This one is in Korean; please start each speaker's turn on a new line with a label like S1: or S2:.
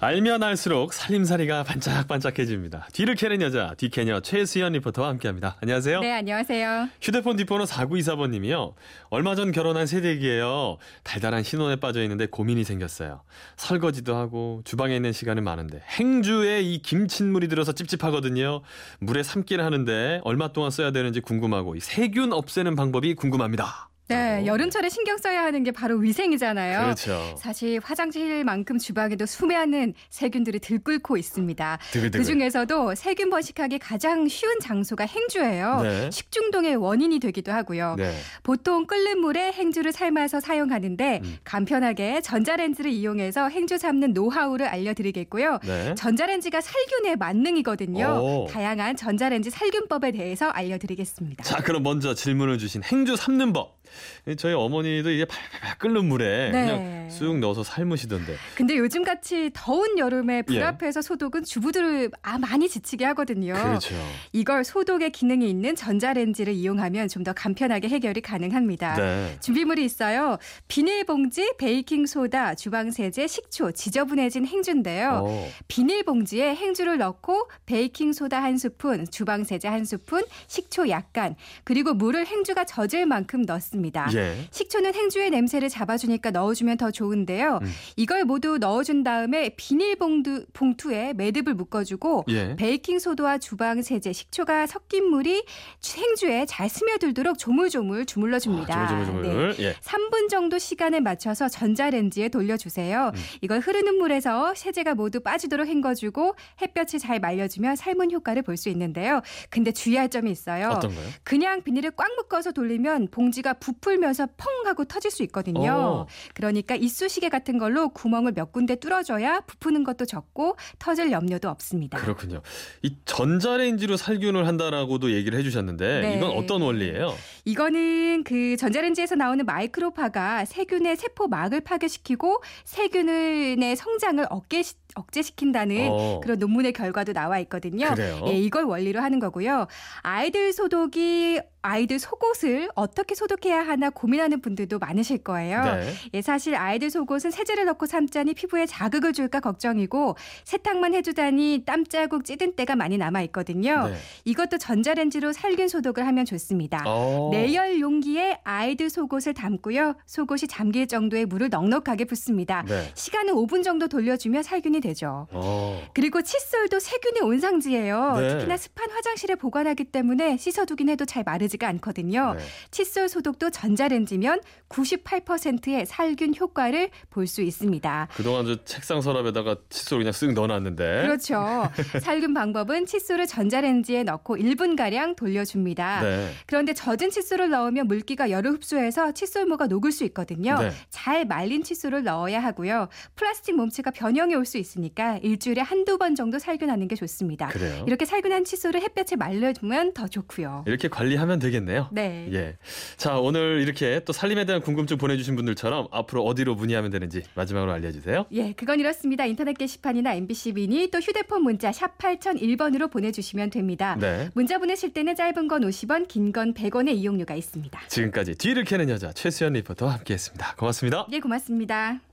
S1: 알면 알수록 살림살이가 반짝반짝해집니다. 뒤를 캐는 여자, 뒤캐녀 최수연 리포터와 함께합니다. 안녕하세요.
S2: 네, 안녕하세요.
S1: 휴대폰 뒷번호 4924번님이요. 얼마 전 결혼한 새댁이에요. 달달한 신혼에 빠져 있는데 고민이 생겼어요. 설거지도 하고 주방에 있는 시간은 많은데 행주에 이 김친물이 들어서 찝찝하거든요. 물에 삶기를 하는데 얼마 동안 써야 되는지 궁금하고 이 세균 없애는 방법이 궁금합니다.
S2: 네,
S1: 어.
S2: 여름철에 신경 써야 하는 게 바로 위생이잖아요.
S1: 그렇죠.
S2: 사실 화장실만큼 주방에도 수많은 세균들이 들끓고 있습니다.
S1: 드글드글.
S2: 그 중에서도 세균 번식하기 가장 쉬운 장소가 행주예요.
S1: 네.
S2: 식중독의 원인이 되기도 하고요.
S1: 네.
S2: 보통 끓는 물에 행주를 삶아서 사용하는데
S1: 음.
S2: 간편하게 전자레인지를 이용해서 행주 삶는 노하우를 알려드리겠고요.
S1: 네.
S2: 전자레인지가 살균의 만능이거든요.
S1: 오.
S2: 다양한 전자레인지 살균법에 대해서 알려드리겠습니다.
S1: 자, 그럼 먼저 질문을 주신 행주 삶는 법. 저희 어머니도 이게 팔팔팔 끓는 물에
S2: 네.
S1: 그냥 쑥 넣어서 삶으시던데.
S2: 근데 요즘 같이 더운 여름에 불
S1: 예.
S2: 앞에서 소독은 주부들을 아, 많이 지치게 하거든요.
S1: 그렇죠.
S2: 이걸 소독의 기능이 있는 전자레인지를 이용하면 좀 더 간편하게 해결이 가능합니다.
S1: 네.
S2: 준비물이 있어요. 비닐봉지, 베이킹 소다, 주방 세제, 식초, 지저분해진 행주인데요.
S1: 어.
S2: 비닐봉지에 행주를 넣고 베이킹 소다 한 스푼, 주방 세제 한 스푼, 식초 약간, 그리고 물을 행주가 젖을 만큼 넣습니다.
S1: 예.
S2: 식초는 행주의 냄새를 잡아주니까 넣어주면 더 좋은데요.
S1: 음.
S2: 이걸 모두 넣어준 다음에 비닐봉투 봉투에 매듭을 묶어주고
S1: 예.
S2: 베이킹 소다와 주방 세제, 식초가 섞인 물이 행주에 잘 스며들도록 조물조물 주물러 줍니다.
S1: 아, 조물조물조물. 예.
S2: 3분 정도 시간을 맞춰서 전자레인지에 돌려주세요.
S1: 음.
S2: 이걸 흐르는 물에서 세제가 모두 빠지도록 헹궈주고 햇볕이 잘 말려주면 삶은 효과를 볼 수 있는데요. 근데 주의할 점이 있어요.
S1: 어떤 거요?
S2: 그냥 비닐을 꽉 묶어서 돌리면 봉지가 부 풀면서 펑 하고 터질 수 있거든요.
S1: 어.
S2: 그러니까 이쑤시개 같은 걸로 구멍을 몇 군데 뚫어줘야 부푸는 것도 적고 터질 염려도 없습니다.
S1: 그렇군요. 이 전자레인지로 살균을 한다라고도 얘기를 해주셨는데
S2: 네.
S1: 이건 어떤 원리예요?
S2: 이거는 그 전자레인지에서 나오는 마이크로파가 세균의 세포막을 파괴시키고 세균의 성장을 억제, 억제시킨다는
S1: 어.
S2: 그런 논문의 결과도 나와 있거든요.
S1: 그래요?
S2: 예, 이걸 원리로 하는 거고요. 아이들 소독이 아이들 속옷을 어떻게 소독해야 하나 고민하는 분들도 많으실 거예요.
S1: 네.
S2: 예, 사실 아이들 속옷은 세제를 넣고 삶자니 피부에 자극을 줄까 걱정이고 세탁만 해주다니 땀 자국 찌든 때가 많이 남아 있거든요.
S1: 네.
S2: 이것도 전자레인지로 살균 소독을 하면 좋습니다.
S1: 어.
S2: 내열 용기에 아이들 속옷을 담고요. 속옷이 잠길 정도의 물을 넉넉하게 붓습니다.
S1: 네.
S2: 시간은 5분 정도 돌려주면 살균이 되죠.
S1: 어.
S2: 그리고 칫솔도 세균의 온상지예요.
S1: 네.
S2: 특히나 습한 화장실에 보관하기 때문에 씻어두긴 해도 잘 마르지 가 않거든요.
S1: 네.
S2: 칫솔 소독도 전자레인지면 98%의 살균 효과를 볼 수 있습니다.
S1: 그동안 저 책상 서랍에다가 칫솔 그냥 쓱 넣어놨는데.
S2: 그렇죠. 살균 방법은 칫솔을 전자레인지에 넣고 1분가량 돌려줍니다.
S1: 네.
S2: 그런데 젖은 칫솔을 넣으면 물기가 열을 흡수해서 칫솔모가 녹을 수 있거든요.
S1: 네.
S2: 잘 말린 칫솔을 넣어야 하고요. 플라스틱 몸체가 변형이 올 수 있으니까 일주일에 한두 번 정도 살균하는 게 좋습니다.
S1: 그래요.
S2: 이렇게 살균한 칫솔을 햇볕에 말려두면 더 좋고요.
S1: 이렇게 관리 하면 되겠네요.
S2: 네.
S1: 예. 자, 오늘 이렇게 또 살림에 대한 궁금증 보내주신 분들처럼 앞으로 어디로 문의하면 되는지 마지막으로 알려주세요.
S2: 예, 그건 이렇습니다. 인터넷 게시판이나 MBC 미니 또 휴대폰 문자 샵 8001번으로 보내주시면 됩니다.
S1: 네.
S2: 문자 보내실 때는 짧은 건 50원, 긴 건 100원의 이용료가 있습니다.
S1: 지금까지 뒤를 캐는 여자 최수연 리포터와 함께했습니다. 고맙습니다.
S2: 예, 고맙습니다.